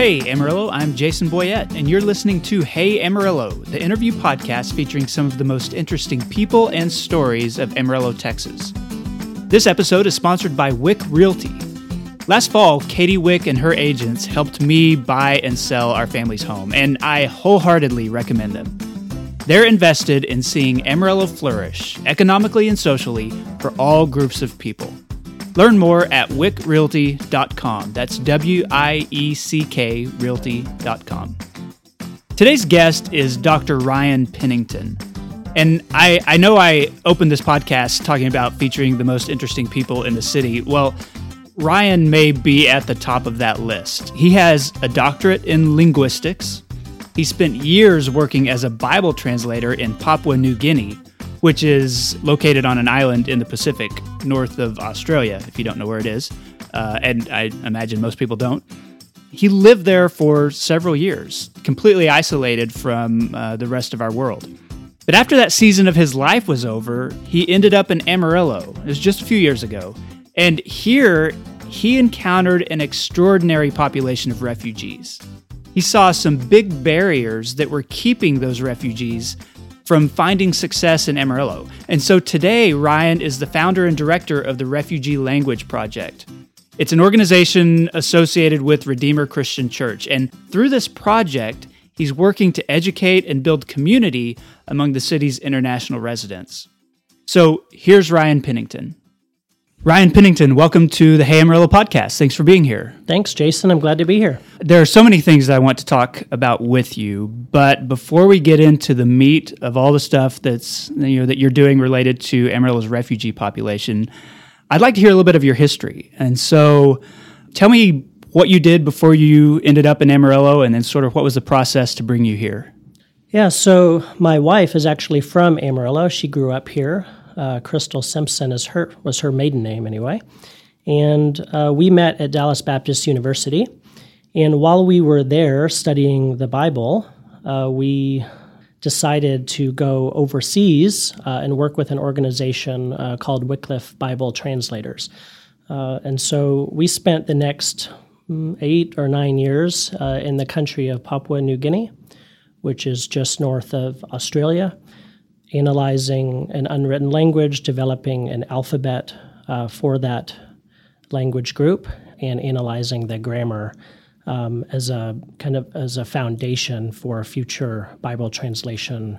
Hey Amarillo, I'm Jason Boyette, and you're listening to Hey Amarillo, the interview podcast featuring some of the most interesting people and stories of Amarillo, Texas. This episode is sponsored by Wieck Realty. Last fall, Katie Wieck and her agents helped me buy and sell our family's home, and I wholeheartedly recommend them. They're invested in seeing Amarillo flourish economically and socially for all groups of people. Learn more at wieckrealty.com. That's W I E C K realty.com. Today's guest is Dr. Ryan Pennington. And I, I know I opened this podcast talking about featuring the most interesting people in the city. Well, Ryan may be at the top of that list. He has a doctorate in linguistics. He spent years working as a Bible translator in Papua New Guinea, which is located on an island in the Pacific north of Australia, if you don't know where it is. Uh, and I imagine most people don't. He lived there for several years, completely isolated from uh, the rest of our world. But after that season of his life was over, he ended up in Amarillo. It was just a few years ago. And here, he encountered an extraordinary population of refugees. He saw some big barriers that were keeping those refugees from finding success in Amarillo. And so today, Ryan is the founder and director of the Refugee Language Project. It's an organization associated with Redeemer Christian Church. And through this project, he's working to educate and build community among the city's international residents. So here's Ryan Pennington. Ryan Pennington, welcome to the Hey Amarillo podcast. Thanks for being here. Thanks, Jason. I'm glad to be here. There are so many things that I want to talk about with you, but before we get into the meat of all the stuff that's you know that you're doing related to Amarillo's refugee population, I'd like to hear a little bit of your history. And so, tell me what you did before you ended up in Amarillo, and then sort of what was the process to bring you here. Yeah, so my wife is actually from Amarillo. She grew up here. Uh, Crystal Simpson is her was her maiden name anyway, and uh, we met at Dallas Baptist University. And while we were there studying the Bible, uh, we decided to go overseas uh, and work with an organization uh, called Wycliffe Bible Translators. Uh, and so we spent the next mm, eight or nine years in the country of Papua New Guinea, which is just north of Australia analyzing an unwritten language, developing an alphabet uh, for that language group, and analyzing the grammar um, as a kind of as a foundation for future Bible translation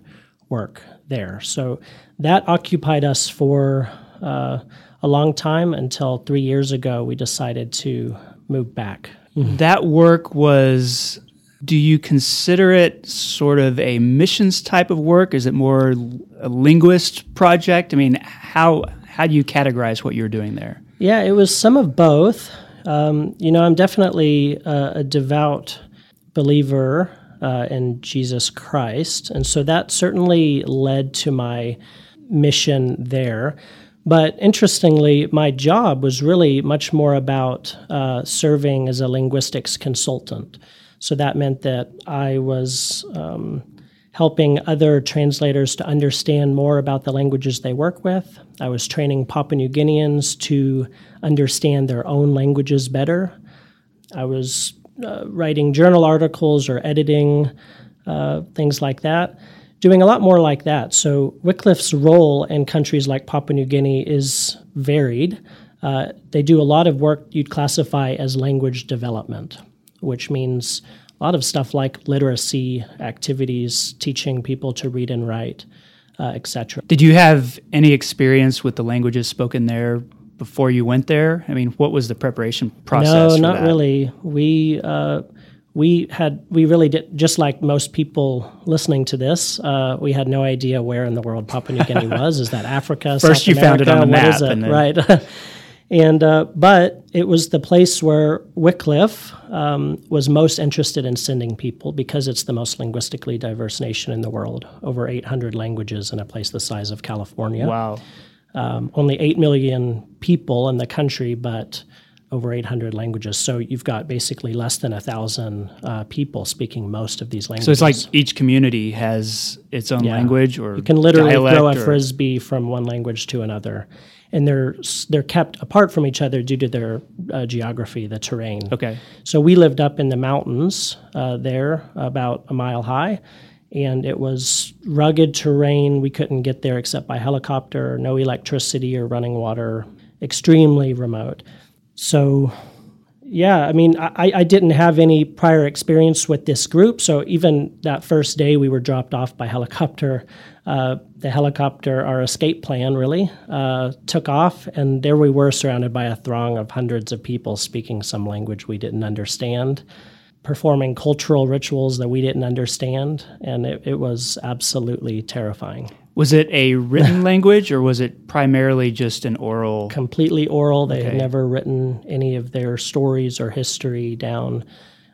work there. So that occupied us for uh, a long time until three years ago we decided to move back. That work was do you consider it sort of a missions type of work? Is it more a linguist project? I mean, how how do you categorize what you're doing there? Yeah, it was some of both. Um, you know, I'm definitely a, a devout believer uh, in Jesus Christ, and so that certainly led to my mission there. But interestingly, my job was really much more about uh, serving as a linguistics consultant. So that meant that I was um, helping other translators to understand more about the languages they work with. I was training Papua New Guineans to understand their own languages better. I was uh, writing journal articles or editing uh, things like that, doing a lot more like that. So Wycliffe's role in countries like Papua New Guinea is varied. Uh, they do a lot of work you'd classify as language development which means a lot of stuff like literacy activities, teaching people to read and write, uh, etc. Did you have any experience with the languages spoken there before you went there? I mean, what was the preparation process? No, not that? really. We uh, we had we really did just like most people listening to this. Uh, we had no idea where in the world Papua New Guinea was. Is that Africa? First, South you America? found it on the What map, is it? and then- right? And uh, but it was the place where Wycliffe um, was most interested in sending people because it's the most linguistically diverse nation in the world. Over 800 languages in a place the size of California. Wow. Um, only 8 million people in the country, but over 800 languages. So you've got basically less than a thousand uh, people speaking most of these languages. So it's like each community has its own Yeah. language or You can literally throw a frisbee from one language to another. And they're they're kept apart from each other due to their uh, geography, the terrain. Okay. So we lived up in the mountains uh, there, about a mile high, and it was rugged terrain. We couldn't get there except by helicopter. No electricity or running water. Extremely remote. So yeah, I mean, I, I didn't have any prior experience with this group. So even that first day, we were dropped off by helicopter. Uh, the helicopter, our escape plan really, uh, took off, and there we were surrounded by a throng of hundreds of people speaking some language we didn't understand, performing cultural rituals that we didn't understand, and it, it was absolutely terrifying. Was it a written language or was it primarily just an oral? Completely oral. They had never written any of their stories or history down,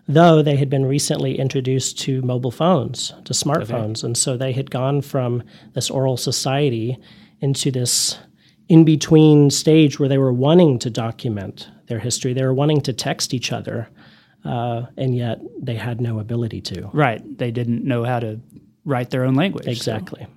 though they had been recently introduced to mobile phones, to smartphones. And so they had gone from this oral society into this in between stage where they were wanting to document their history. They were wanting to text each other, uh, and yet they had no ability to. Right. They didn't know how to write their own language. so- Exactly.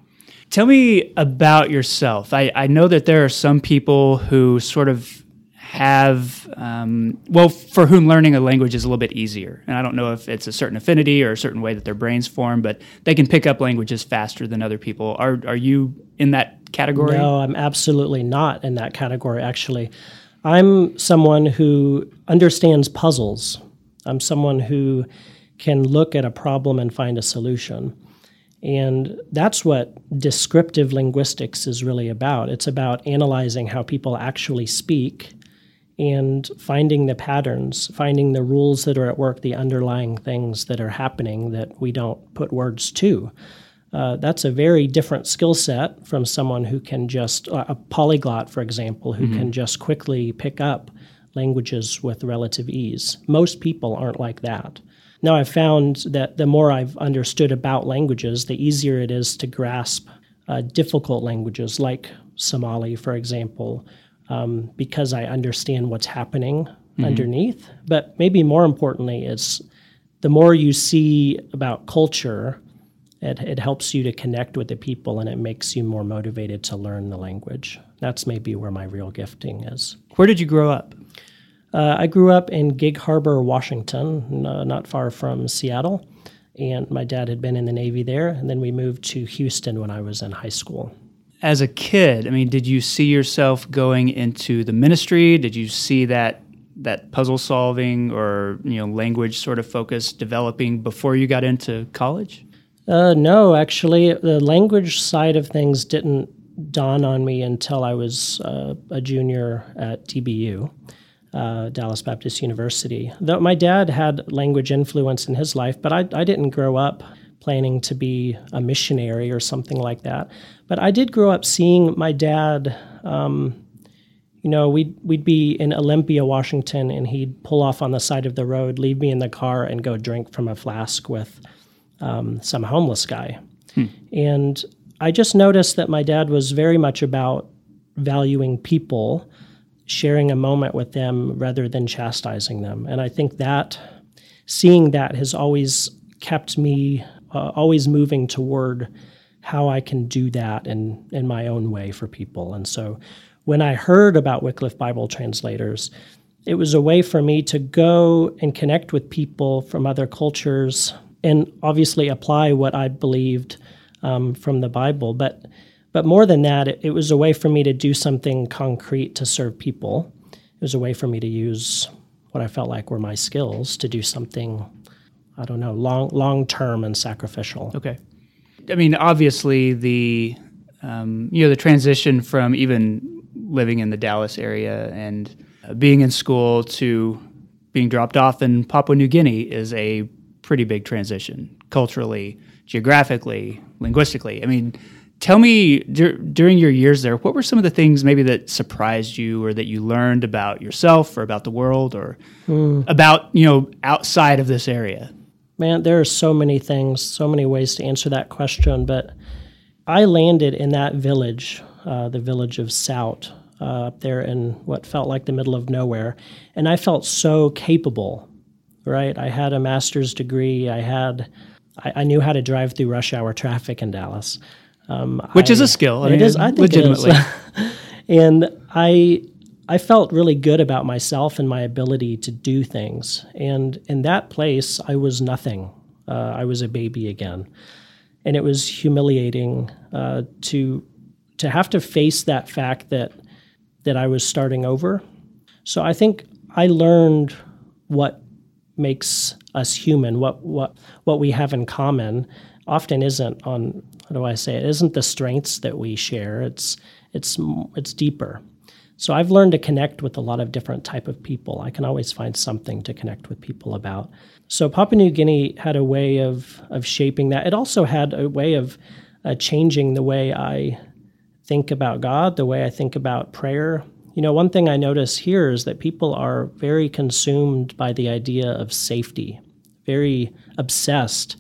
Tell me about yourself. I, I know that there are some people who sort of have, um, well, for whom learning a language is a little bit easier. And I don't know if it's a certain affinity or a certain way that their brains form, but they can pick up languages faster than other people. Are, are you in that category? No, I'm absolutely not in that category, actually. I'm someone who understands puzzles. I'm someone who can look at a problem and find a solution. And that's what descriptive linguistics is really about. It's about analyzing how people actually speak and finding the patterns, finding the rules that are at work, the underlying things that are happening that we don't put words to. Uh, that's a very different skill set from someone who can just, uh, a polyglot, for example, who can just quickly pick up languages with relative ease. Most people aren't like that. Now, I've found that the more I've understood about languages, the easier it is to grasp uh, difficult languages like Somali, for example, um, because I understand what's happening underneath. But maybe more importantly, is the more you see about culture, it, it helps you to connect with the people and it makes you more motivated to learn the language. That's maybe where my real gifting is. Where did you grow up? Uh, I grew up in Gig Harbor, Washington, uh, not far from Seattle. And my dad had been in the Navy there. And then we moved to Houston when I was in high school. As a kid, I mean, did you see yourself going into the ministry? Did you see that that puzzle solving or you know language sort of focus developing before you got into college? Uh, no, actually, the language side of things didn't dawn on me until I was uh, a junior at DBU, uh, Dallas Baptist University. Though my dad had language influence in his life, but I, I didn't grow up planning to be a missionary or something like that. But I did grow up seeing my dad. Um, you know, we'd we'd be in Olympia, Washington, and he'd pull off on the side of the road, leave me in the car, and go drink from a flask with um, some homeless guy. And I just noticed that my dad was very much about valuing people, sharing a moment with them rather than chastising them. And I think that seeing that has always kept me uh, always moving toward how I can do that in, in my own way for people. And so when I heard about Wycliffe Bible translators, it was a way for me to go and connect with people from other cultures and obviously apply what I believed um, from the Bible. But but more than that, it, it was a way for me to do something concrete to serve people. It was a way for me to use what I felt like were my skills to do something, I don't know, long long term and sacrificial. Okay. I mean, obviously the um, you know the transition from even living in the Dallas area and uh, being in school to being dropped off in Papua New Guinea is a pretty big transition culturally, geographically, linguistically. I mean, tell me dur- during your years there, what were some of the things maybe that surprised you or that you learned about yourself or about the world or about you know outside of this area? Man, there are so many things, so many ways to answer that question. But I landed in that village, uh, the village of Sout, uh, up there in what felt like the middle of nowhere. And I felt so capable, right? I had a master's degree. I had, I, I knew how to drive through rush hour traffic in Dallas. Um, Which I- is a skill. I it mean, is. I think legitimately. It is. and I I felt really good about myself and my ability to do things. And in that place, I was nothing. Uh, I was a baby again, and it was humiliating uh, to to have to face that fact that that I was starting over. So I think I learned what makes us human, what what what we have in common. Often isn't on how do I say it? Isn't the strengths that we share? It's it's it's deeper. So I've learned to connect with a lot of different type of people. I can always find something to connect with people about. So Papua New Guinea had a way of of shaping that. It also had a way of uh, changing the way I think about God, the way I think about prayer. You know, one thing I notice here is that people are very consumed by the idea of safety, very obsessed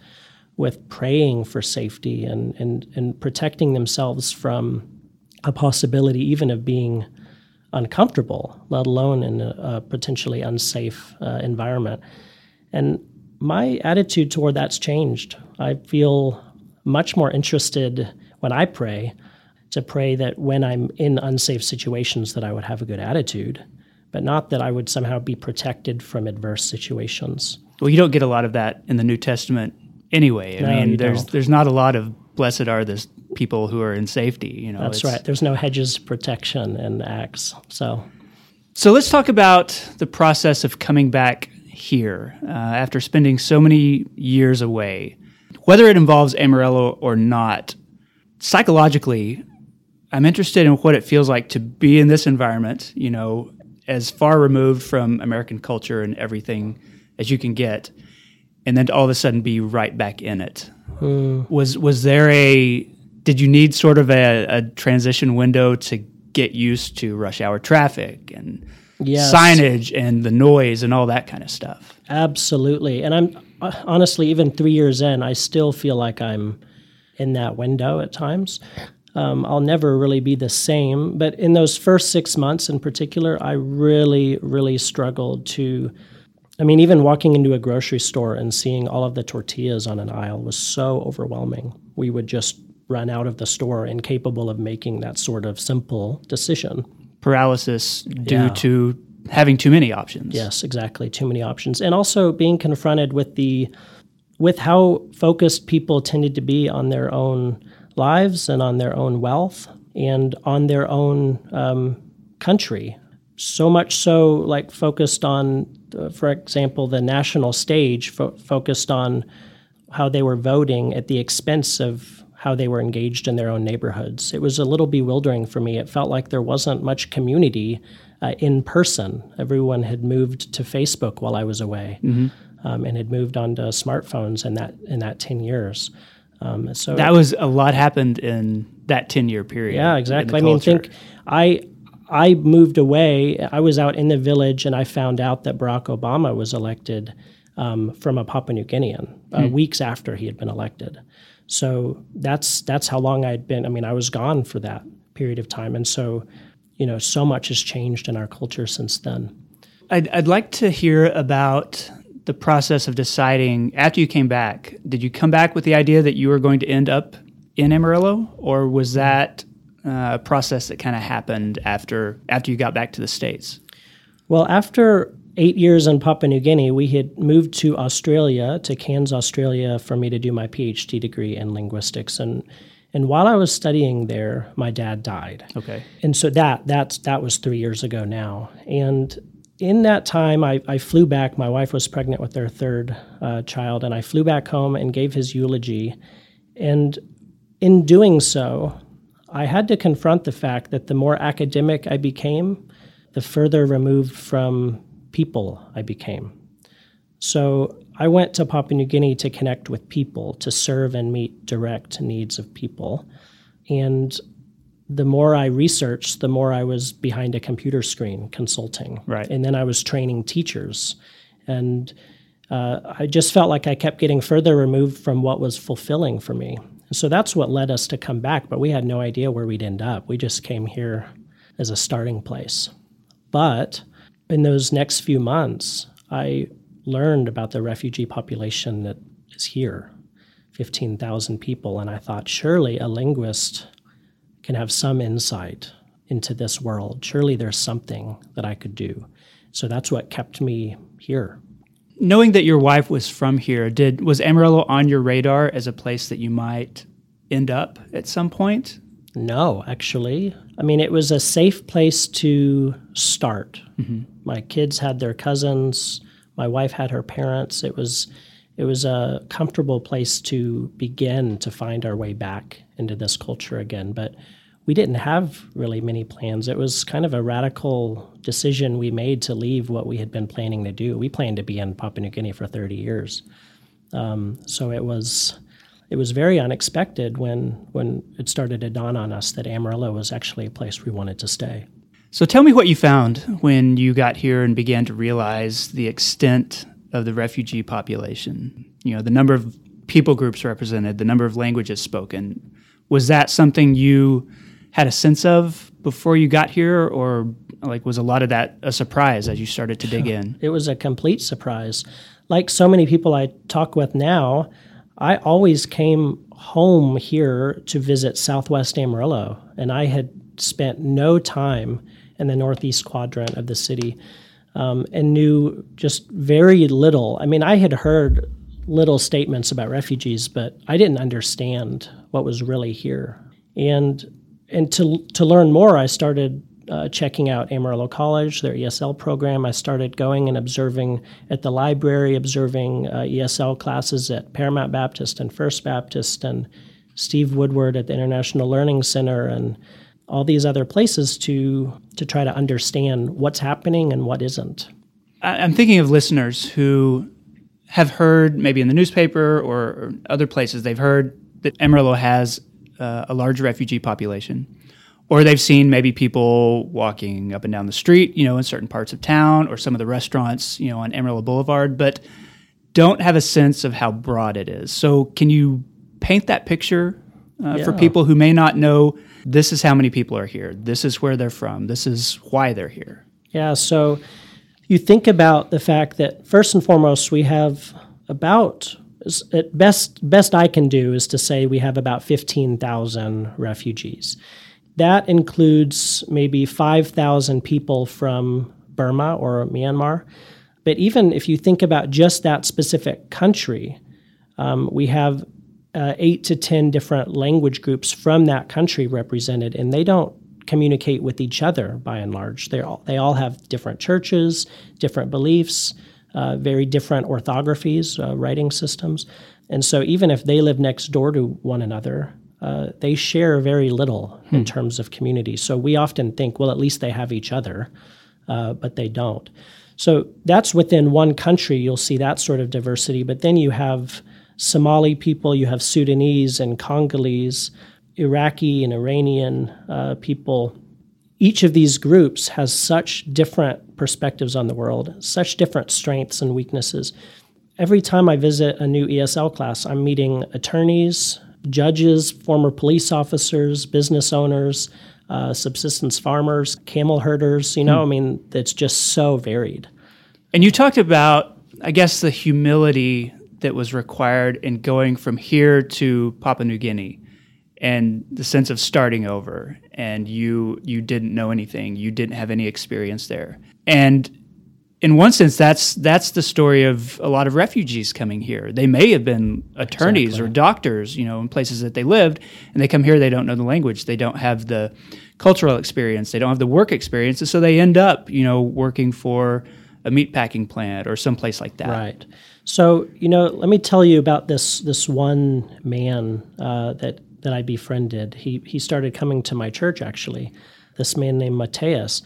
with praying for safety and, and, and protecting themselves from a possibility even of being uncomfortable, let alone in a, a potentially unsafe uh, environment. And my attitude toward that's changed. I feel much more interested when I pray to pray that when I'm in unsafe situations that I would have a good attitude, but not that I would somehow be protected from adverse situations. Well, you don't get a lot of that in the New Testament anyway. I No, mean, there's don't. there's not a lot of blessed are the people who are in safety. You know, That's right. There's no hedges protection in Acts. So So let's talk about the process of coming back here uh, after spending so many years away. Whether it involves Amarillo or not, psychologically, I'm interested in what it feels like to be in this environment, you know, as far removed from American culture and everything as you can get, and then to all of a sudden be right back in it. Was was there a did you need sort of a, a transition window to get used to rush hour traffic and Yes. signage and the noise and all that kind of stuff? Absolutely. And I'm honestly, even three years in, I still feel like I'm in that window at times. Um, I'll never really be the same. But in those first six months in particular, I really, really struggled to. I mean, even walking into a grocery store and seeing all of the tortillas on an aisle was so overwhelming. We would just run out of the store incapable of making that sort of simple decision. Paralysis due Yeah. to having too many options. Yes, exactly. Too many options, and also being confronted with the with how focused people tended to be on their own lives and on their own wealth and on their own um, country. So much so, like focused on, uh, for example, the national stage, fo- focused on how they were voting at the expense of how they were engaged in their own neighborhoods. It was a little bewildering for me. It felt like there wasn't much community uh, in person. Everyone had moved to Facebook while I was away, um, and had moved on to smartphones in that in that ten years. Um, so That was a lot happened in that 10 year period. yeah, exactly. I mean, think I I moved away. I was out in the village, and I found out that Barack Obama was elected um, from a Papua New Guinean uh, weeks after he had been elected. So that's that's how long I'd been. I mean, I was gone for that period of time, and so you know, so much has changed in our culture since then. I'd, I'd like to hear about the process of deciding after you came back. Did you come back with the idea that you were going to end up in Amarillo, or was that uh, a process that kind of happened after after you got back to the states? Well, after eight years in Papua New Guinea, we had moved to Australia, to Cairns, Australia, for me to do my PhD degree in linguistics. And and while I was studying there, my dad died. Okay. And so that that's that was three years ago now. And in that time, I, I flew back. My wife was pregnant with their third uh, child, and I flew back home and gave his eulogy. And in doing so, I had to confront the fact that the more academic I became, the further removed from people I became. So I went to Papua New Guinea to connect with people, to serve and meet direct needs of people. And the more I researched, the more I was behind a computer screen consulting. Right. And then I was training teachers. And uh, I just felt like I kept getting further removed from what was fulfilling for me. So that's what led us to come back, but we had no idea where we'd end up. We just came here as a starting place. But in those next few months, I learned about the refugee population that is here 15,000 people. And I thought, surely a linguist can have some insight into this world. Surely there's something that I could do. So that's what kept me here. Knowing that your wife was from here, did was Amarillo on your radar as a place that you might end up at some point? No, actually. I mean, it was a safe place to start. Mm-hmm. My kids had their cousins. My wife had her parents. It was it was a comfortable place to begin to find our way back into this culture again. But we didn't have really many plans. It was kind of a radical decision we made to leave what we had been planning to do. We planned to be in Papua New Guinea for 30 years. Um, so it was it was very unexpected when when it started to dawn on us that Amarillo was actually a place we wanted to stay. So tell me what you found when you got here and began to realize the extent of the refugee population. You know, the number of people groups represented, the number of languages spoken. Was that something you had a sense of before you got here or like was a lot of that a surprise as you started to dig in? It was a complete surprise. Like so many people I talk with now, I always came home here to visit Southwest Amarillo, and I had spent no time in the northeast quadrant of the city um, and knew just very little. I mean, I had heard little statements about refugees, but I didn't understand what was really here. And and to to learn more, I started uh, checking out Amarillo College, their ESL program. I started going and observing at the library, observing uh, ESL classes at Paramount Baptist and First Baptist, and Steve Woodward at the International Learning Center, and all these other places to to try to understand what's happening and what isn't. I'm thinking of listeners who have heard maybe in the newspaper or, other places they've heard that Amarillo has uh, a large refugee population or they've seen maybe people walking up and down the street, you know, in certain parts of town, or some of the restaurants, you know, on Amarillo Boulevard, but don't have a sense of how broad it is. So, can you paint that picture uh, yeah. for people who may not know this is how many people are here, this is where they're from, this is why they're here? Yeah. So, you think about the fact that first and foremost, we have about at best best I can do is to say we have about 15,000 refugees. That includes maybe 5,000 people from Burma or Myanmar. But even if you think about just that specific country, um, we have uh, eight to 10 different language groups from that country represented, and they don't communicate with each other by and large. they all, they all have different churches, different beliefs, uh, very different orthographies, uh, writing systems. And so even if they live next door to one another, uh, they share very little hmm. in terms of community. So we often think, well, at least they have each other, uh, but they don't. So that's within one country, you'll see that sort of diversity. But then you have Somali people, you have Sudanese and Congolese, Iraqi and Iranian uh, people. Each of these groups has such different perspectives on the world, such different strengths and weaknesses. Every time I visit a new ESL class, I'm meeting attorneys, judges, former police officers, business owners, uh, subsistence farmers, camel herders. You know, hmm. I mean, it's just so varied. And you talked about, I guess, the humility that was required in going from here to Papua New Guinea and the sense of starting over and you you didn't know anything you didn't have any experience there and in one sense, that's that's the story of a lot of refugees coming here. They may have been attorneys exactly. or doctors, you know, in places that they lived, and they come here. They don't know the language. They don't have the cultural experience. They don't have the work experience, and so they end up, you know, working for a meatpacking plant or someplace like that. Right. So, you know, let me tell you about this this one man uh, that that I befriended. He he started coming to my church actually. This man named Mateus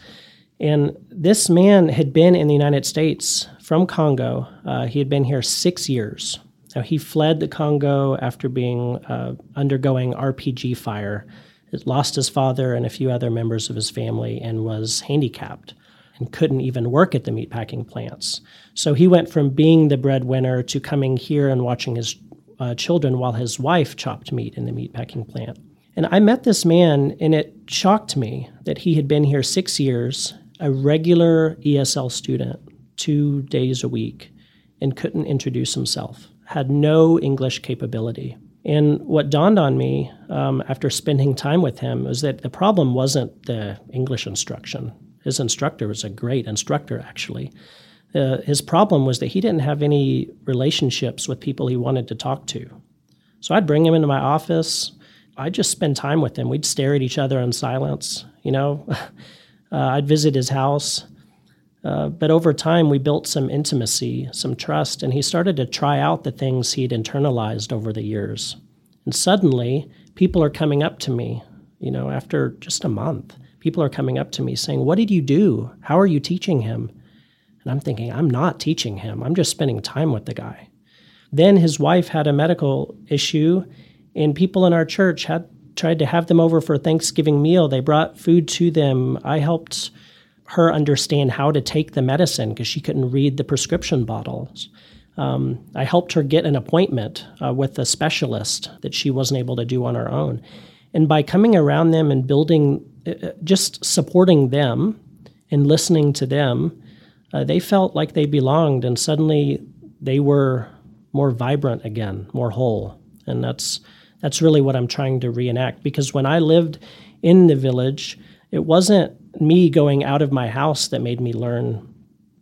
and this man had been in the United States from Congo. Uh, he had been here six years. Now, he fled the Congo after being uh, undergoing RPG fire. It lost his father and a few other members of his family and was handicapped and couldn't even work at the meatpacking plants. So he went from being the breadwinner to coming here and watching his uh, children while his wife chopped meat in the meatpacking plant. And I met this man, and it shocked me that he had been here six years a regular ESL student two days a week and couldn't introduce himself, had no English capability. And what dawned on me um, after spending time with him was that the problem wasn't the English instruction. His instructor was a great instructor, actually. Uh, his problem was that he didn't have any relationships with people he wanted to talk to. So I'd bring him into my office. I'd just spend time with him. We'd stare at each other in silence. You know, uh, I'd visit his house. Uh, but over time, we built some intimacy, some trust, and he started to try out the things he'd internalized over the years. And suddenly, people are coming up to me, you know, after just a month. People are coming up to me saying, What did you do? How are you teaching him? And I'm thinking, I'm not teaching him. I'm just spending time with the guy. Then his wife had a medical issue, and people in our church had tried to have them over for a Thanksgiving meal. They brought food to them. I helped her understand how to take the medicine because she couldn't read the prescription bottles. Um, I helped her get an appointment uh, with a specialist that she wasn't able to do on her own. And by coming around them and building, uh, uh just supporting them and listening to them, uh, they felt like they belonged, and suddenly they were more vibrant again, more whole. And that's that's really what I'm trying to reenact. Because when I lived in the village, it wasn't me going out of my house that made me learn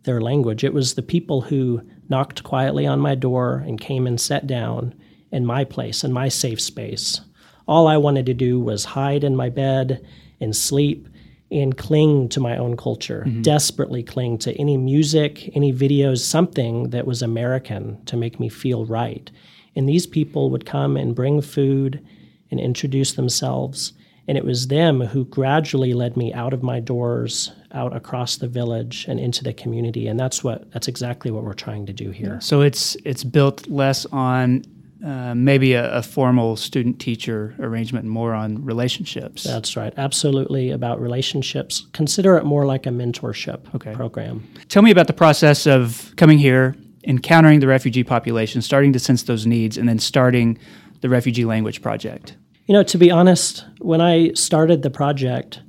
their language. It was the people who knocked quietly on my door and came and sat down in my place, in my safe space. All I wanted to do was hide in my bed and sleep and cling to my own culture, mm-hmm. desperately cling to any music, any videos, something that was American to make me feel right. And these people would come and bring food and introduce themselves and it was them who gradually led me out of my doors, out across the village, and into the community. And that's what that's exactly what we're trying to do here. So it's it's built less on uh, maybe a, a, formal student teacher arrangement, more on relationships. That's right. Absolutely about relationships. Consider it more like a mentorship okay. program. Tell me about the process of coming here, encountering the refugee population, starting to sense those needs, and then starting the Refugee Language Project. You know, to be honest, when I started the project,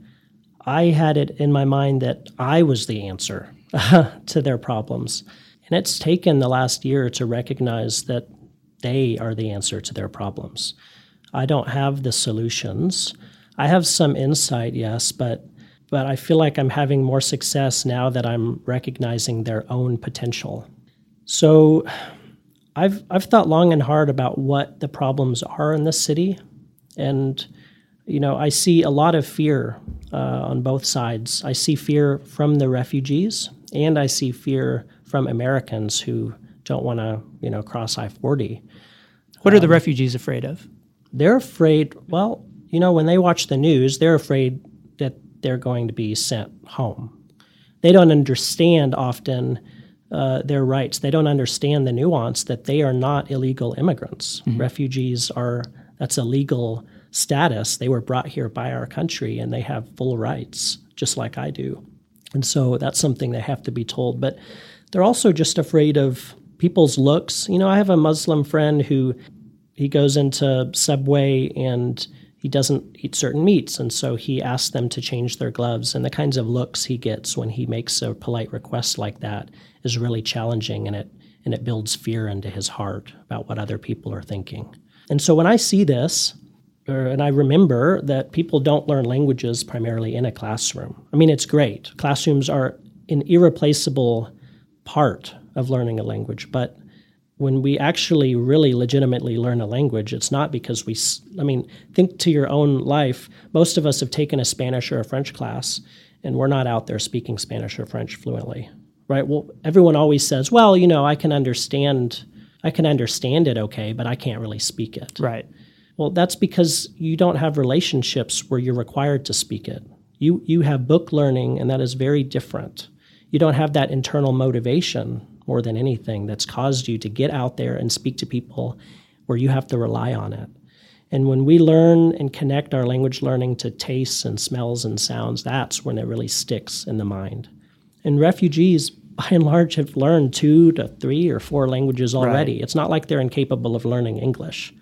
I had it in my mind that I was the answer to their problems. And it's taken the last year to recognize that they are the answer to their problems. I don't have the solutions. I have some insight, yes, but but I feel like I'm having more success now that I'm recognizing their own potential. So I've I've thought long and hard about what the problems are in this city and, you know, I see a lot of fear uh, on both sides. I see fear from the refugees, and I see fear from Americans who don't want to, you know, cross I 40. What are the um, refugees afraid of? They're afraid, well, you know, when they watch the news, they're afraid that they're going to be sent home. They don't understand often uh, their rights. They don't understand the nuance that they are not illegal immigrants. Mm-hmm. Refugees are that's a legal status. They were brought here by our country and they have full rights, just like I do. And so that's something they have to be told. But they're also just afraid of people's looks. You know, I have a Muslim friend who he goes into Subway and he doesn't eat certain meats. And so he asks them to change their gloves. And the kinds of looks he gets when he makes a polite request like that is really challenging and it and it builds fear into his heart about what other people are thinking. And so when I see this, er, and I remember that people don't learn languages primarily in a classroom. I mean, it's great. Classrooms are an irreplaceable part of learning a language, but when we actually really legitimately learn a language, it's not because we, I mean, think to your own life. Most of us have taken a Spanish or a French class, and we're not out there speaking Spanish or French fluently, right? Well, everyone always says, well, you know, I can understand I can understand it okay, but I can't really speak it. Right. Well, that's because you don't have relationships where you're required to speak it. You you have book learning and that is very different. You don't have that internal motivation more than anything that's caused you to get out there and speak to people where you have to rely on it. And when we learn and connect our language learning to tastes and smells and sounds, that's when it really sticks in the mind. And refugees by and large have learned two to three or four languages already. Right. It's not like they're incapable of learning English.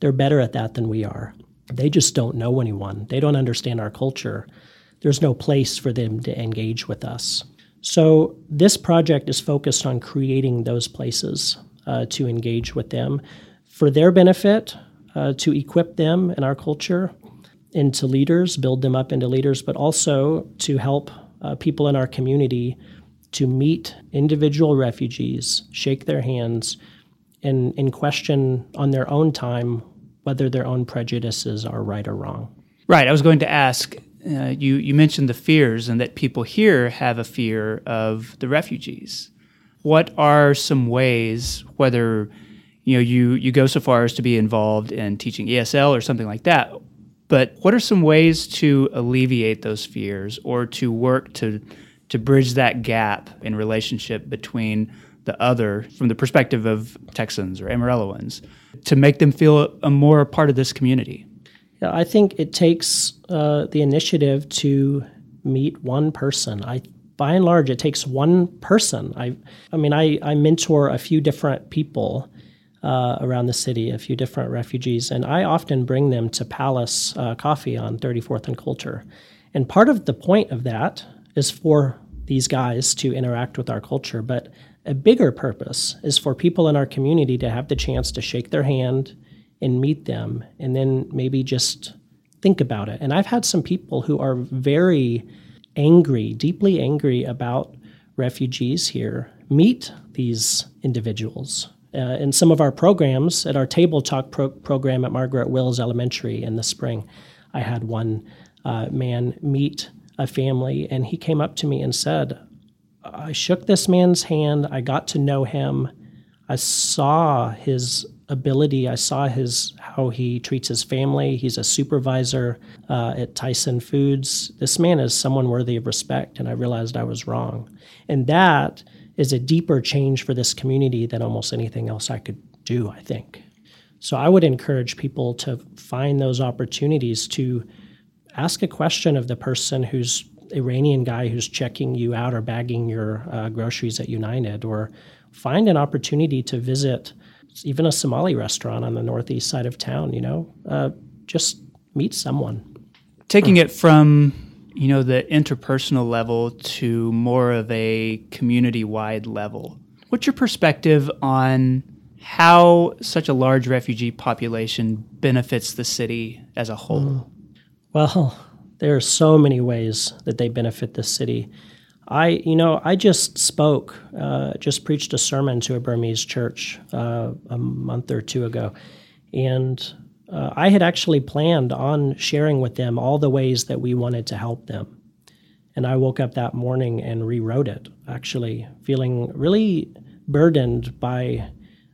They're better at that than we are. They just don't know anyone. They don't understand our culture. There's no place for them to engage with us. So, this project is focused on creating those places uh, to engage with them for their benefit, uh, to equip them in our culture into leaders, build them up into leaders, but also to help uh, people in our community to meet individual refugees, shake their hands, and, and question on their own time whether their own prejudices are right or wrong. Right. I was going to ask uh, you, you mentioned the fears and that people here have a fear of the refugees. What are some ways, whether you know you, you go so far as to be involved in teaching ESL or something like that, but what are some ways to alleviate those fears or to work to to bridge that gap in relationship between the other from the perspective of Texans or Amarilloans to make them feel a more part of this community? Yeah, I think it takes uh, the initiative to meet one person. I by and large, it takes one person. I, I mean, I, I mentor a few different people uh, around the city, a few different refugees, and I often bring them to Palace uh, Coffee on 34th and Coulter. And part of the point of that is for these guys to interact with our culture, but a bigger purpose is for people in our community to have the chance to shake their hand and meet them and then maybe just think about it. And I've had some people who are very angry, deeply angry about refugees here meet these individuals. Uh, in some of our programs, at our table talk pro- program at Margaret Wills Elementary in the spring, I had one uh, man meet a family, and he came up to me and said, I shook this man's hand. I got to know him. I saw his ability. I saw his how he treats his family. He's a supervisor uh, at Tyson Foods. This man is someone worthy of respect, and I realized I was wrong. And that is a deeper change for this community than almost anything else I could do. I think. So I would encourage people to find those opportunities to ask a question of the person who's Iranian guy who's checking you out or bagging your uh, groceries at United, or find an opportunity to visit even a Somali restaurant on the northeast side of town, you know, uh, just meet someone. Taking it from, you know, the interpersonal level to more of a community wide level, what's your perspective on how such a large refugee population benefits the city as a whole? Mm. Well, there are so many ways that they benefit the city. I, you know, I just spoke, uh, just preached a sermon to a Burmese church uh, a month or two ago, and uh, I had actually planned on sharing with them all the ways that we wanted to help them. And I woke up that morning and rewrote it, actually, feeling really burdened by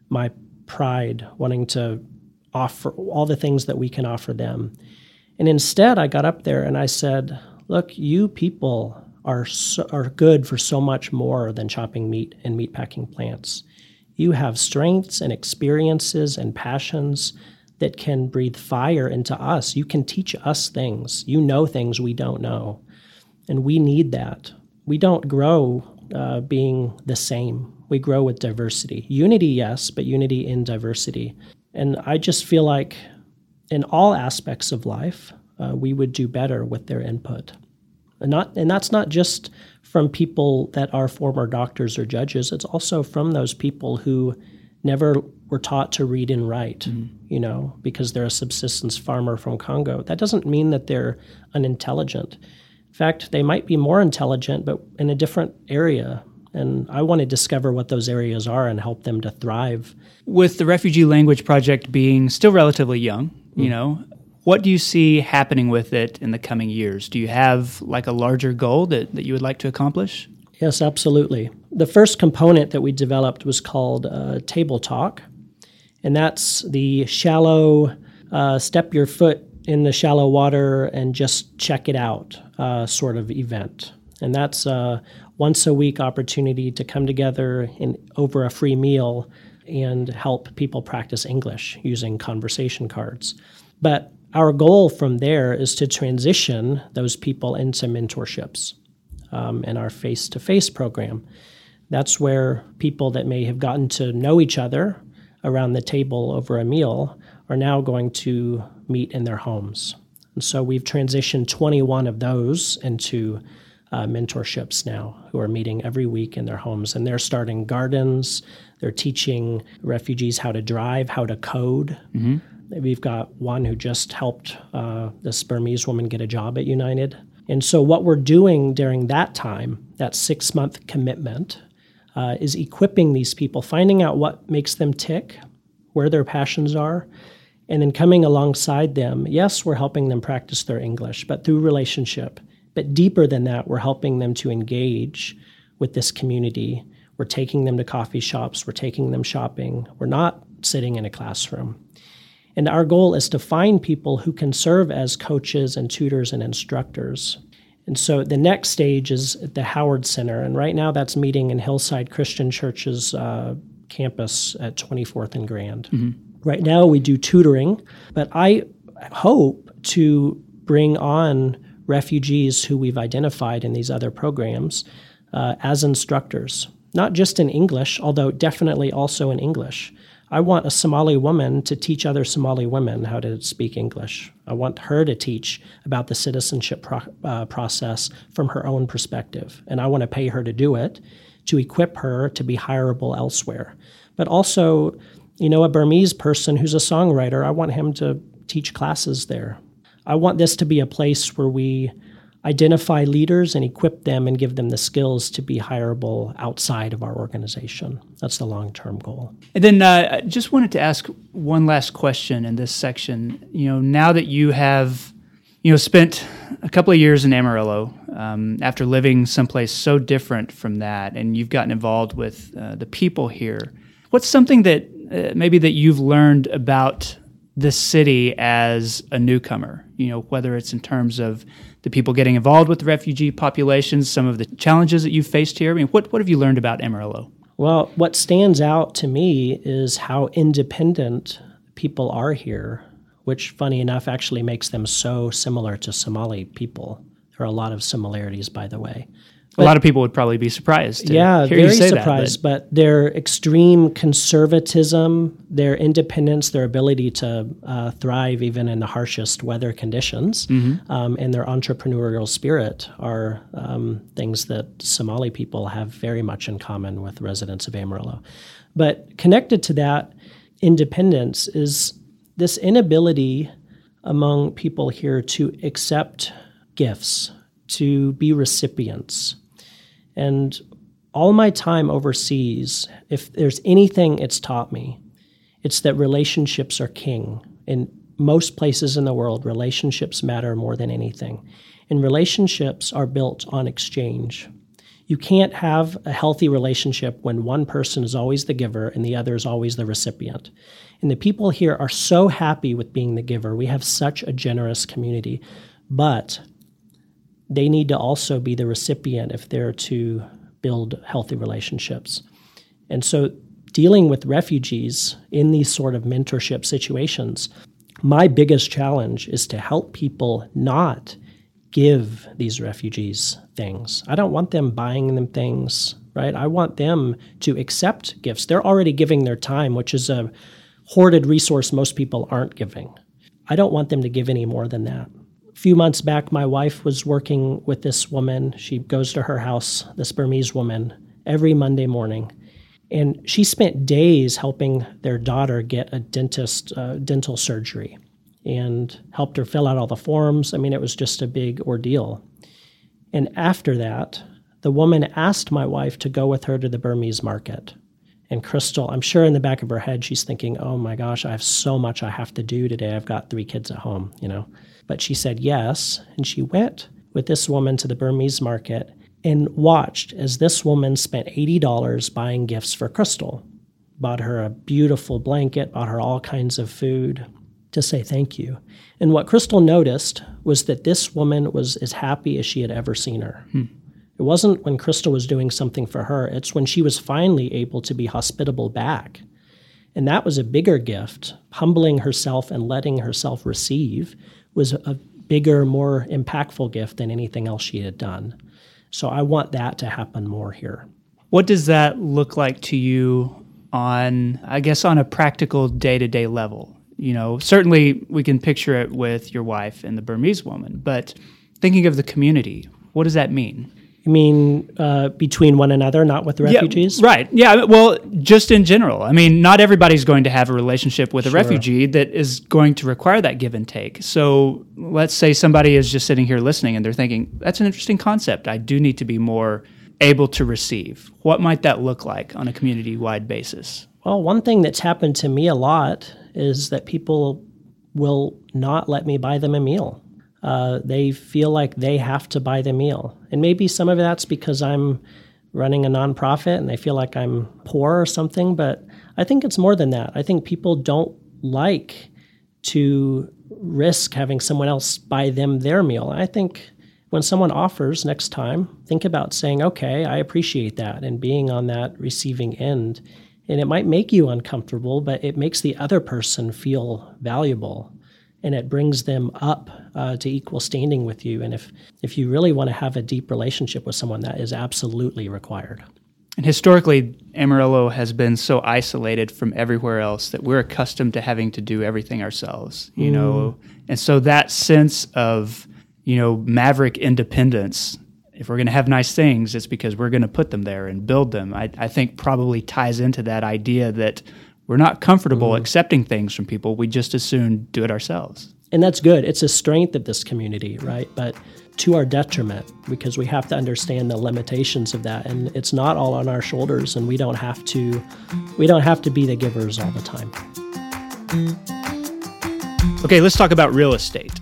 my pride, wanting to offer all the things that we can offer them. And instead, I got up there and I said, Look, you people are so, are good for so much more than chopping meat and meatpacking plants. You have strengths and experiences and passions that can breathe fire into us. You can teach us things. You know things we don't know. And we need that. We don't grow uh, being the same. We grow with diversity. Unity, yes, but unity in diversity. And I just feel like in all aspects of life, uh, we would do better with their input. And not and that's not just from people that are former doctors or judges. It's also from those people who never were taught to read and write, mm-hmm. you know, because they're a subsistence farmer from Congo. That doesn't mean that they're unintelligent. In fact, they might be more intelligent, but in a different area. And I want to discover what those areas are and help them to thrive. With the Refugee Language Project being still relatively young, mm-hmm. you know, what do you see happening with it in the coming years? Do you have like a larger goal that, that you would like to accomplish? Yes, absolutely. The first component that we developed was called uh, Table Talk, and that's the shallow, uh, step your foot in the shallow water and just check it out uh, sort of event. And that's a once a week opportunity to come together in, over a free meal and help people practice English using conversation cards. But our goal from there is to transition those people into mentorships um, in our face to face program. That's where people that may have gotten to know each other around the table over a meal are now going to meet in their homes. And so we've transitioned 21 of those into uh, mentorships now who are meeting every week in their homes. And they're starting gardens, they're teaching refugees how to drive, how to code. Mm-hmm We've got one who just helped uh, this Burmese woman get a job at United. And so, what we're doing during that time, that six month commitment, uh, is equipping these people, finding out what makes them tick, where their passions are, and then coming alongside them. Yes, we're helping them practice their English, but through relationship. But deeper than that, we're helping them to engage with this community. We're taking them to coffee shops, we're taking them shopping, we're not sitting in a classroom. And our goal is to find people who can serve as coaches and tutors and instructors. And so the next stage is at the Howard Center. And right now that's meeting in Hillside Christian Church's uh, campus at 24th and Grand. Mm-hmm. Right now we do tutoring, but I hope to bring on refugees who we've identified in these other programs uh, as instructors, not just in English, although definitely also in English. I want a Somali woman to teach other Somali women how to speak English. I want her to teach about the citizenship pro- uh, process from her own perspective. And I want to pay her to do it to equip her to be hireable elsewhere. But also, you know, a Burmese person who's a songwriter, I want him to teach classes there. I want this to be a place where we identify leaders and equip them and give them the skills to be hireable outside of our organization. That's the long term goal. And then uh, I just wanted to ask one last question in this section. You know, now that you have you know spent a couple of years in Amarillo um, after living someplace so different from that, and you've gotten involved with uh, the people here. What's something that uh, maybe that you've learned about the city as a newcomer? You know, whether it's in terms of the people getting involved with the refugee populations, some of the challenges that you've faced here? I mean, what, what have you learned about Amarillo? Well, what stands out to me is how independent people are here, which, funny enough, actually makes them so similar to Somali people. There are a lot of similarities, by the way. But, a lot of people would probably be surprised. yeah, very surprised. That, but. but. their extreme conservatism, their independence, their ability to uh, thrive even in the harshest weather conditions, mm-hmm. um, and their entrepreneurial spirit are um, things that Somali people have very much in common with residents of Amarillo. But connected to that independence is this inability among people here to accept gifts, to be recipients and all my time overseas, if there's anything it's taught me, it's that relationships are king. In most places in the world, relationships matter more than anything. And relationships are built on exchange. You can't have a healthy relationship when one person is always the giver and the other is always the recipient. And the people here are so happy with being the giver. We have such a generous community. But they need to also be the recipient if they're to build healthy relationships. And so, dealing with refugees in these sort of mentorship situations, my biggest challenge is to help people not give these refugees things. I don't want them buying them things, right? I want them to accept gifts. They're already giving their time, which is a hoarded resource most people aren't giving. I don't want them to give any more than that few months back, my wife was working with this woman. She goes to her house, this Burmese woman, every Monday morning. And she spent days helping their daughter get a dentist uh, dental surgery and helped her fill out all the forms. I mean, it was just a big ordeal. And after that, the woman asked my wife to go with her to the Burmese market. And Crystal, I'm sure in the back of her head, she's thinking, oh my gosh, I have so much I have to do today. I've got three kids at home, you know. But she said yes, and she went with this woman to the Burmese market and watched as this woman spent $80 buying gifts for Crystal. Bought her a beautiful blanket, bought her all kinds of food to say thank you. And what Crystal noticed was that this woman was as happy as she had ever seen her. Hmm. It wasn't when Crystal was doing something for her, it's when she was finally able to be hospitable back. And that was a bigger gift, humbling herself and letting herself receive was a bigger, more impactful gift than anything else she had done. So I want that to happen more here. What does that look like to you on, I guess, on a practical day to day level? You know, certainly we can picture it with your wife and the Burmese woman, but thinking of the community, what does that mean? You mean uh, between one another, not with the refugees? Yeah, right. Yeah. Well, just in general. I mean, not everybody's going to have a relationship with a Sure. refugee that is going to require that give and take. So let's say somebody is just sitting here listening and they're thinking, that's an interesting concept. I do need to be more able to receive. What might that look like on a community wide basis? Well, one thing that's happened to me a lot is that people will not let me buy them a meal. Uh, they feel like they have to buy the meal. And maybe some of that's because I'm running a nonprofit and they feel like I'm poor or something, but I think it's more than that. I think people don't like to risk having someone else buy them their meal. I think when someone offers next time, think about saying, okay, I appreciate that and being on that receiving end. And it might make you uncomfortable, but it makes the other person feel valuable and it brings them up uh, to equal standing with you. And if, if you really want to have a deep relationship with someone, that is absolutely required. And historically, Amarillo has been so isolated from everywhere else that we're accustomed to having to do everything ourselves, you know? And so that sense of, you know, maverick independence, if we're going to have nice things, it's because we're going to put them there and build them. I, I think probably ties into that idea that we're not comfortable accepting things from people. We just as soon do it ourselves. And that's good. It's a strength of this community, right? But to our detriment because we have to understand the limitations of that and it's not all on our shoulders and we don't have to we don't have to be the givers all the time. Okay, let's talk about real estate.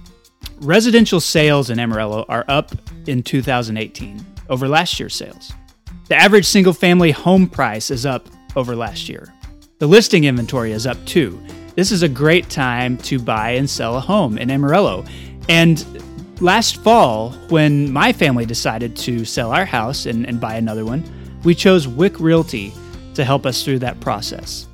Residential sales in Amarillo are up in 2018 over last year's sales. The average single family home price is up over last year. The listing inventory is up too. This is a great time to buy and sell a home in Amarillo. And last fall, when my family decided to sell our house and, and buy another one, we chose Wieck Realty to help us through that process.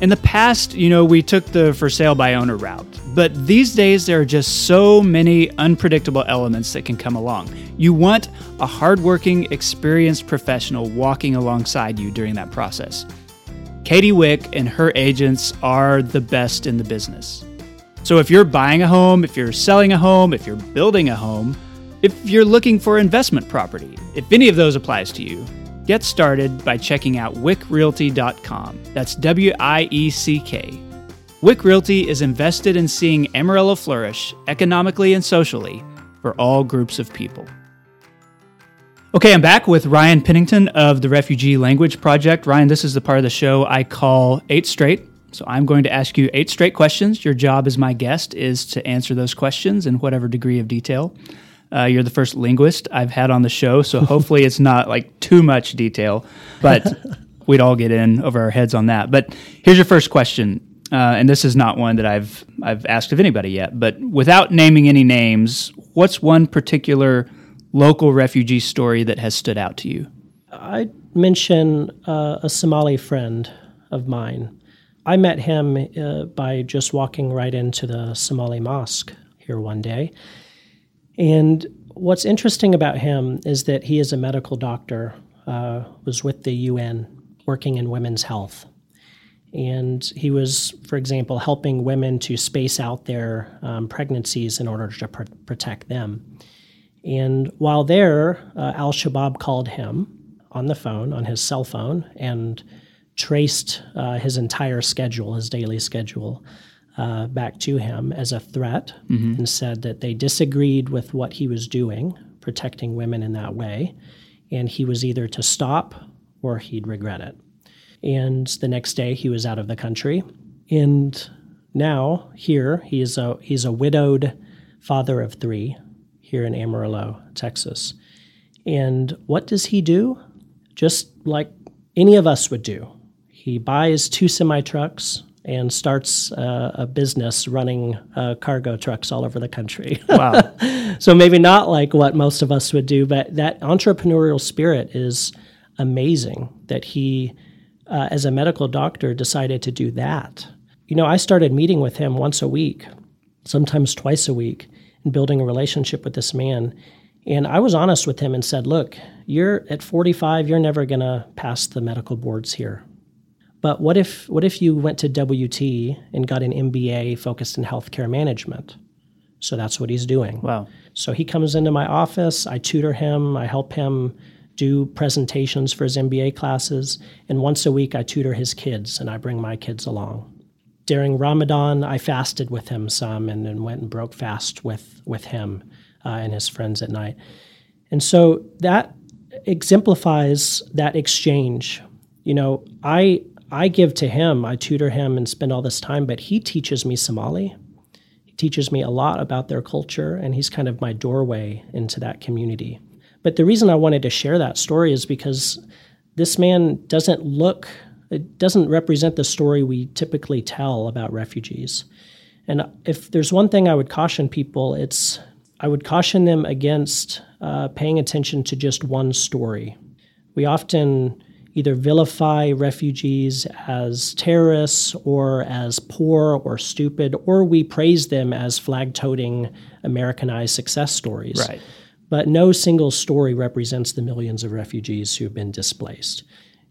In the past, you know, we took the for sale by owner route, but these days there are just so many unpredictable elements that can come along. You want a hardworking, experienced professional walking alongside you during that process. Katie Wieck and her agents are the best in the business. So if you're buying a home, if you're selling a home, if you're building a home, if you're looking for investment property, if any of those applies to you, get started by checking out wieckrealty.com. That's W I E C K. Wieck Realty is invested in seeing Amarillo flourish economically and socially for all groups of people. Okay, I'm back with Ryan Pennington of the Refugee Language Project. Ryan, this is the part of the show I call Eight Straight. So I'm going to ask you eight straight questions. Your job as my guest is to answer those questions in whatever degree of detail. Uh, you're the first linguist I've had on the show, so hopefully it's not like too much detail, but we'd all get in over our heads on that. But here's your first question, uh, and this is not one that I've I've asked of anybody yet. But without naming any names, what's one particular local refugee story that has stood out to you? I mention uh, a Somali friend of mine. I met him uh, by just walking right into the Somali mosque here one day. And what's interesting about him is that he is a medical doctor, uh, was with the UN working in women's health. And he was, for example, helping women to space out their um, pregnancies in order to pr- protect them. And while there, uh, Al Shabaab called him on the phone, on his cell phone, and traced uh, his entire schedule, his daily schedule, uh, back to him as a threat and said that they disagreed with what he was doing, protecting women in that way, and he was either to stop or he'd regret it. And the next day, he was out of the country. And now, here, he is a, he's a widowed father of three here in Amarillo, Texas. And what does he do? Just like any of us would do. He buys two semi trucks and starts uh, a business running uh, cargo trucks all over the country. Wow. so maybe not like what most of us would do, but that entrepreneurial spirit is amazing that he, uh, as a medical doctor, decided to do that. You know, I started meeting with him once a week, sometimes twice a week, and building a relationship with this man. And I was honest with him and said, Look, you're at 45, you're never going to pass the medical boards here. But what if, what if you went to WT and got an MBA focused in healthcare management? So that's what he's doing. Wow. So he comes into my office, I tutor him, I help him do presentations for his MBA classes, and once a week I tutor his kids and I bring my kids along. During Ramadan, I fasted with him some and then went and broke fast with, with him uh, and his friends at night. And so that exemplifies that exchange. You know, I I give to him, I tutor him and spend all this time, but he teaches me Somali. He teaches me a lot about their culture, and he's kind of my doorway into that community. But the reason I wanted to share that story is because this man doesn't look, it doesn't represent the story we typically tell about refugees. And if there's one thing I would caution people, it's I would caution them against uh, paying attention to just one story. We often either vilify refugees as terrorists or as poor or stupid, or we praise them as flag toting Americanized success stories. Right. But no single story represents the millions of refugees who have been displaced.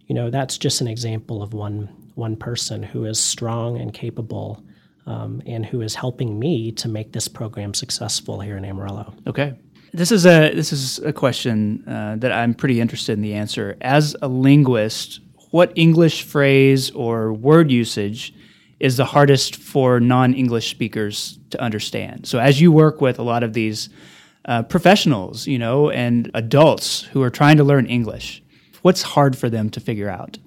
You know, that's just an example of one one person who is strong and capable um, and who is helping me to make this program successful here in Amarillo. Okay. This is a this is a question uh, that I'm pretty interested in the answer. As a linguist, what English phrase or word usage is the hardest for non-English speakers to understand? So, as you work with a lot of these uh, professionals, you know, and adults who are trying to learn English. What's hard for them to figure out?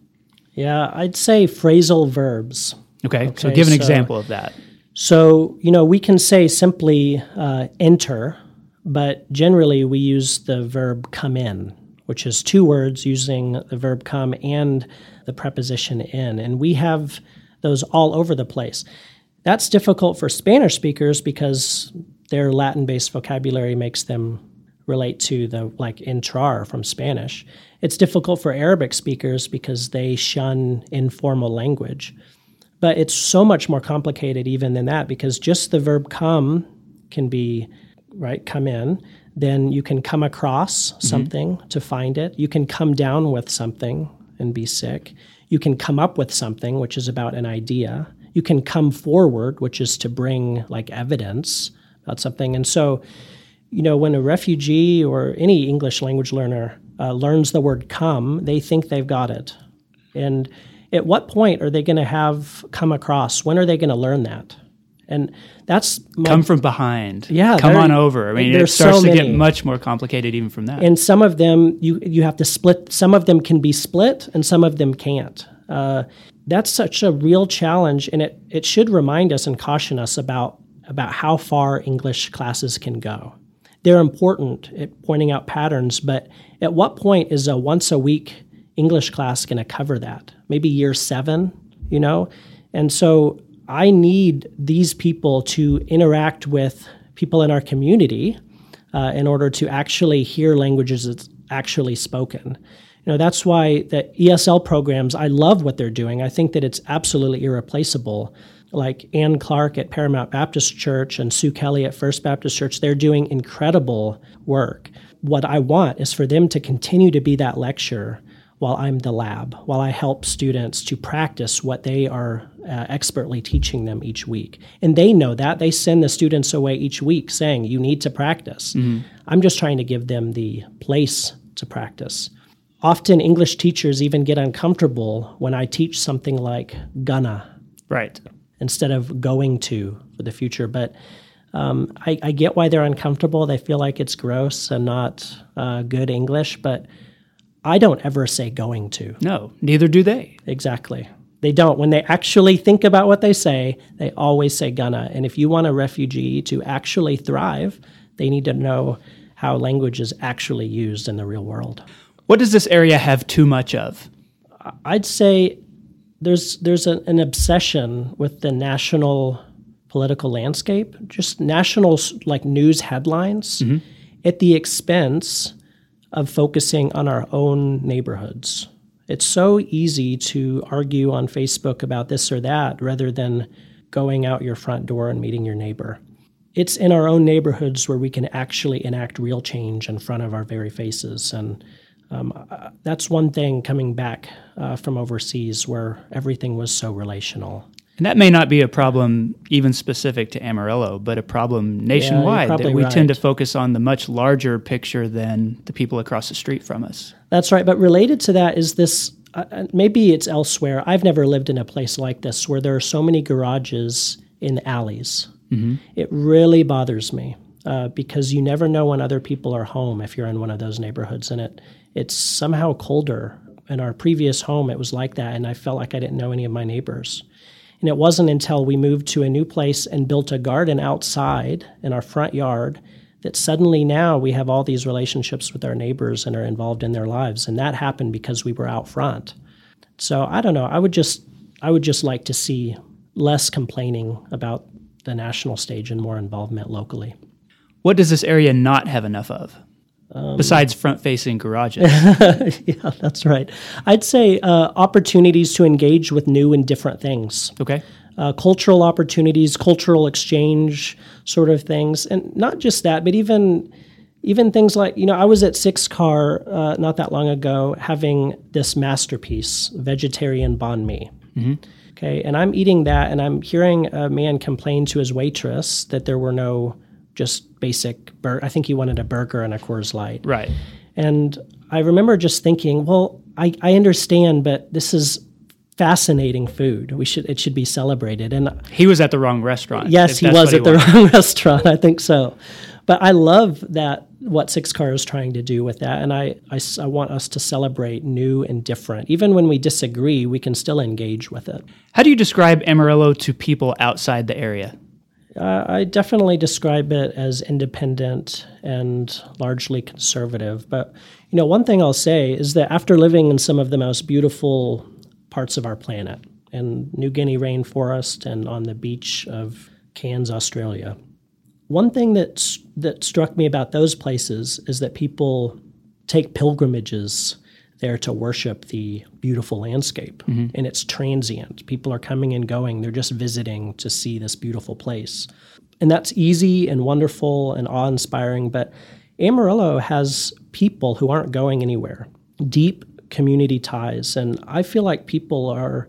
Yeah, I'd say phrasal verbs. Okay, okay so give an so, example of that. So, you know, we can say simply uh, enter, but generally we use the verb come in, which is two words using the verb come and the preposition in. And we have those all over the place. That's difficult for Spanish speakers because their Latin based vocabulary makes them relate to the like entrar from Spanish. It's difficult for Arabic speakers because they shun informal language. But it's so much more complicated even than that because just the verb come can be right come in then you can come across mm-hmm. something to find it you can come down with something and be sick you can come up with something which is about an idea you can come forward which is to bring like evidence about something. And so, you know, when a refugee or any English language learner uh, learns the word come, they think they've got it. And at what point are they going to have come across? When are they going to learn that? And that's my, come from behind. Yeah, come on over. I mean, it starts so to get much more complicated even from that. And some of them you you have to split. Some of them can be split, and some of them can't. Uh, that's such a real challenge, and it it should remind us and caution us about about how far English classes can go. They're important at pointing out patterns, but at what point is a once a week English class going to cover that? Maybe year seven, you know? And so I need these people to interact with people in our community uh, in order to actually hear languages that's actually spoken. You know, that's why the ESL programs, I love what they're doing. I think that it's absolutely irreplaceable like Ann Clark at Paramount Baptist Church and Sue Kelly at First Baptist Church, they're doing incredible work. What I want is for them to continue to be that lecture while I'm the lab, while I help students to practice what they are uh, expertly teaching them each week. And they know that. They send the students away each week saying, You need to practice. Mm-hmm. I'm just trying to give them the place to practice. Often, English teachers even get uncomfortable when I teach something like gonna. Right instead of going to for the future. But um, I, I, get why they're uncomfortable. They feel like it's gross and not uh, good English, but I don't ever say going to. No, neither do they. Exactly. They don't. When they actually think about what they say, they always say gonna. And if you want a refugee to actually thrive, they need to know how language is actually used in the real world. What does this area have too much of? I'd say there's there's a, an obsession with the national political landscape, just national like news headlines, mm-hmm. at the expense of focusing on our own neighborhoods. It's so easy to argue on Facebook about this or that rather than going out your front door and meeting your neighbor. It's in our own neighborhoods where we can actually enact real change in front of our very faces. And um, uh, that's one thing coming back uh, from overseas where everything was so relational. And that may not be a problem even specific to Amarillo, but a problem nationwide that we right. tend to focus on the much larger picture than the people across the street from us. That's right. But related to that is this uh, uh, maybe it's elsewhere. I've never lived in a place like this where there are so many garages in alleys. Mm-hmm. It really bothers me uh, because you never know when other people are home if you're in one of those neighborhoods, and it it's somehow colder. In our previous home, it was like that, and I felt like I didn't know any of my neighbors. And it wasn't until we moved to a new place and built a garden outside in our front yard that suddenly now we have all these relationships with our neighbors and are involved in their lives. And that happened because we were out front. So I don't know. I would just I would just like to see less complaining about the national stage and more involvement locally. What does this area not have enough of? Um, besides front facing garages. yeah, that's right. I'd say uh, opportunities to engage with new and different things. Okay. Uh, cultural opportunities, cultural exchange sort of things. And not just that, but even even things like, you know, I was at Six Car uh, not that long ago having this masterpiece, vegetarian banh mi. Mm-hmm. Okay. And I'm eating that and I'm hearing a man complain to his waitress that there were no just basic bur- I think he wanted a burger and a Coors Light. Right. And I remember just thinking, well, I, I understand, but this is fascinating food. We should it should be celebrated. And he was at the wrong restaurant. Yes, he was at the wrong restaurant. I think so. But I love that what Six Car is trying to do with that, and I, I, I want us to celebrate new and different. Even when we disagree, we can still engage with it. How do you describe Amarillo to people outside the area? Uh, I definitely describe it as independent and largely conservative. But you know, one thing I'll say is that after living in some of the most beautiful parts of our planet, in New Guinea rainforest and on the beach of Cairns, Australia, one thing that that struck me about those places is that people take pilgrimages there to worship the beautiful landscape. Mm-hmm. And it's transient. People are coming and going. They're just visiting to see this beautiful place. And that's easy and wonderful and awe inspiring. But Amarillo has people who aren't going anywhere, deep community ties. And I feel like people are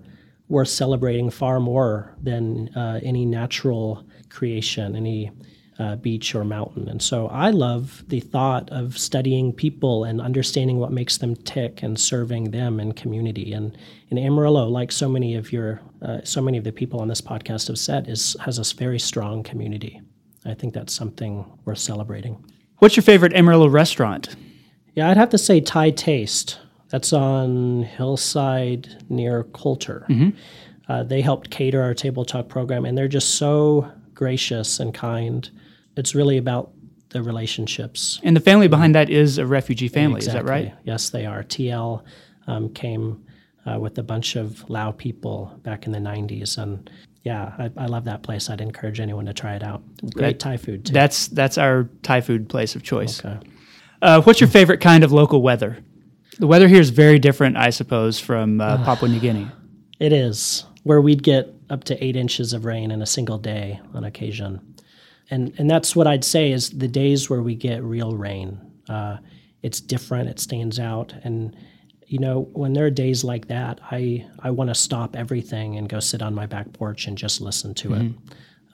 worth celebrating far more than uh, any natural creation, any uh, beach or mountain. And so I love the thought of studying people and understanding what makes them tick and serving them in community. And in Amarillo, like so many of your, uh, so many of the people on this podcast have said, is has a very strong community. I think that's something worth celebrating. What's your favorite Amarillo restaurant? Yeah, I'd have to say Thai Taste. That's on Hillside near Coulter. Mm-hmm. Uh, they helped cater our table talk program, and they're just so gracious and kind it's really about the relationships. And the family behind that is a refugee family, exactly. is that right? Yes, they are. TL um, came uh, with a bunch of Lao people back in the 90s. And yeah, I, I, love that place. I'd encourage anyone to try it out. Great that, Thai food, too. That's, that's our Thai food place of choice. Okay. Uh, what's your favorite kind of local weather? The weather here is very different, I suppose, from uh, Papua New Guinea. It is, where we'd get up to eight inches of rain in a single day on occasion and and that's what I'd say is the days where we get real rain. Uh, it's different. It stands out, and you know when there are days like that, I I want to stop everything and go sit on my back porch and just listen to mm-hmm. it,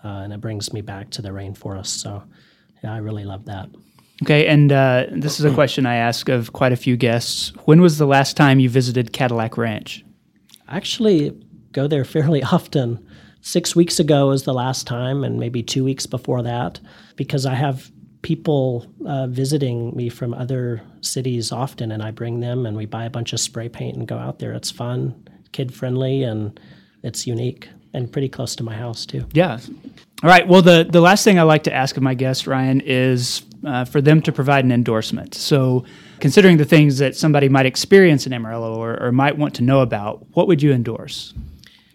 uh, and it brings me back to the rainforest. So yeah, I really love that. Okay, and uh, this is a question I ask of quite a few guests. When was the last time you visited Cadillac Ranch? I actually go there fairly often six weeks ago was the last time, and maybe two weeks before that, because I have people uh, visiting me from other cities often, and I bring them and we buy a bunch of spray paint and go out there. It's fun, kid friendly, and it's unique and pretty close to my house too. Yeah. All right. Well, the the last thing I like to ask of my guests, Ryan, is uh, for them to provide an endorsement. So, considering the things that somebody might experience in Amarillo or, or might want to know about, what would you endorse?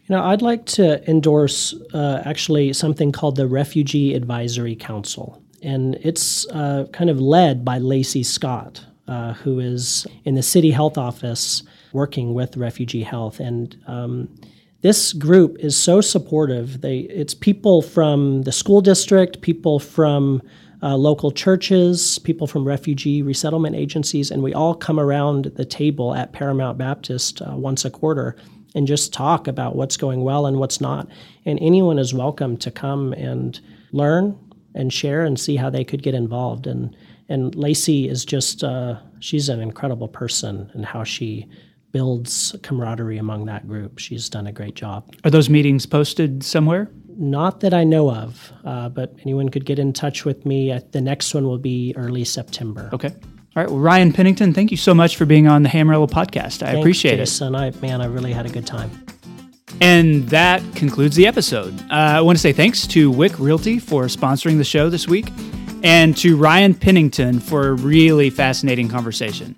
You know, I'd like to endorse uh, actually something called the Refugee Advisory Council. And it's uh, kind of led by Lacey Scott, uh, who is in the city health office working with refugee health. And um, this group is so supportive. They, it's people from the school district, people from uh, local churches, people from refugee resettlement agencies, and we all come around the table at Paramount Baptist uh, once a quarter and just talk about what's going well and what's not. And anyone is welcome to come and learn and share and see how they could get involved. And and Lacey is just uh, she's an incredible person and how she builds camaraderie among that group. She's done a great job. Are those meetings posted somewhere? Not that I know of, uh, but anyone could get in touch with me. The next one will be early September. Okay. All right. Well, Ryan Pennington, thank you so much for being on the Amarillo podcast. I Thanks, appreciate Jason. it. I, man, I really had a good time. And that concludes the episode. Uh, I want to say thanks to Wieck Realty for sponsoring the show this week and to Ryan Pennington for a really fascinating conversation.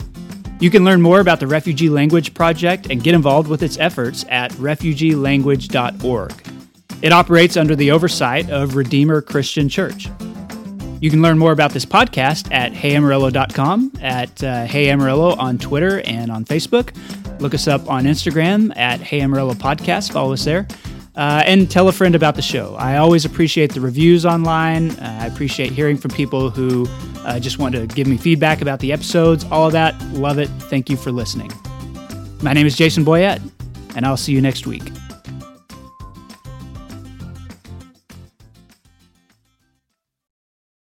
You can learn more about the Refugee Language Project and get involved with its efforts at refugeelanguage.org. It operates under the oversight of Redeemer Christian Church. You can learn more about this podcast at heyamarillo.com, at uh, Hey Amarillo on Twitter and on Facebook. Look us up on Instagram at Hey Amarillo Podcast. Follow us there. Uh, and tell a friend about the show. I always appreciate the reviews online. Uh, I appreciate hearing from people who uh, just want to give me feedback about the episodes. All of that. Love it. Thank you for listening. My name is Jason Boyett, and I'll see you next week.